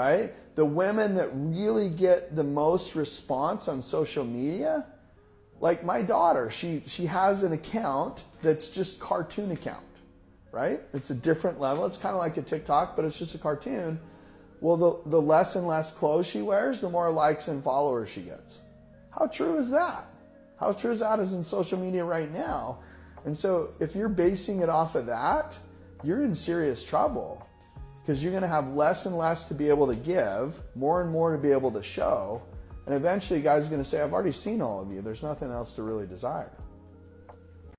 right? The women that really get the most response on social media, like my daughter, she she has an account that's just cartoon account, right? It's a different level. It's kind of like a TikTok, but it's just a cartoon. Well, the, the less and less clothes she wears, the more likes and followers she gets. How true is that? How true is that is in social media right now? And so if you're basing it off of that, you're in serious trouble because you're going to have less and less to be able to give, more and more to be able to show. And eventually, guys are going to say, I've already seen all of you. There's nothing else to really desire.